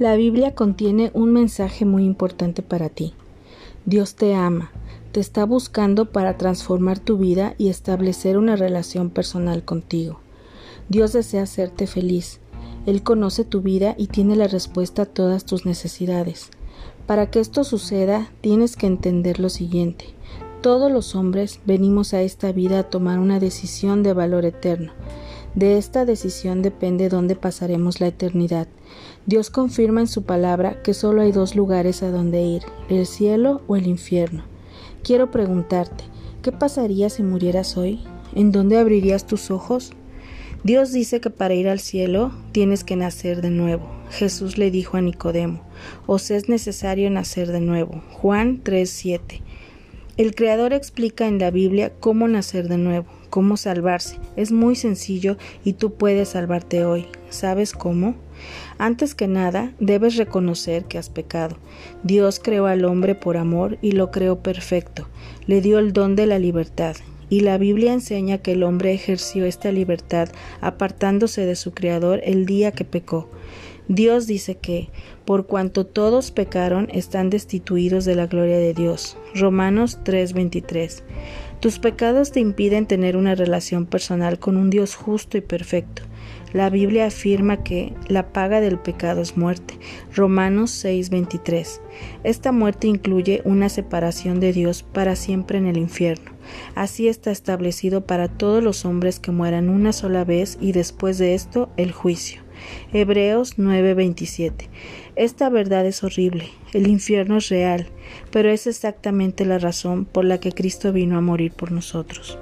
La Biblia contiene un mensaje muy importante para ti. Dios te ama, te está buscando para transformar tu vida y establecer una relación personal contigo. Dios desea hacerte feliz. Él conoce tu vida y tiene la respuesta a todas tus necesidades. Para que esto suceda, tienes que entender lo siguiente. Todos los hombres venimos a esta vida a tomar una decisión de valor eterno. De esta decisión depende dónde pasaremos la eternidad. Dios confirma en su palabra que solo hay dos lugares a donde ir, el cielo o el infierno. Quiero preguntarte, ¿qué pasaría si murieras hoy? ¿En dónde abrirías tus ojos? Dios dice que para ir al cielo tienes que nacer de nuevo. Jesús le dijo a Nicodemo, os es necesario nacer de nuevo. Juan 3:7. El Creador explica en la Biblia cómo nacer de nuevo cómo salvarse. Es muy sencillo y tú puedes salvarte hoy. ¿Sabes cómo? Antes que nada, debes reconocer que has pecado. Dios creó al hombre por amor y lo creó perfecto. Le dio el don de la libertad. Y la Biblia enseña que el hombre ejerció esta libertad apartándose de su Creador el día que pecó. Dios dice que, por cuanto todos pecaron, están destituidos de la gloria de Dios. Romanos 3:23. Tus pecados te impiden tener una relación personal con un Dios justo y perfecto. La Biblia afirma que la paga del pecado es muerte. Romanos 6:23. Esta muerte incluye una separación de Dios para siempre en el infierno. Así está establecido para todos los hombres que mueran una sola vez y después de esto el juicio. Hebreos 9:27. Esta verdad es horrible, el infierno es real, pero es exactamente la razón por la que Cristo vino a morir por nosotros.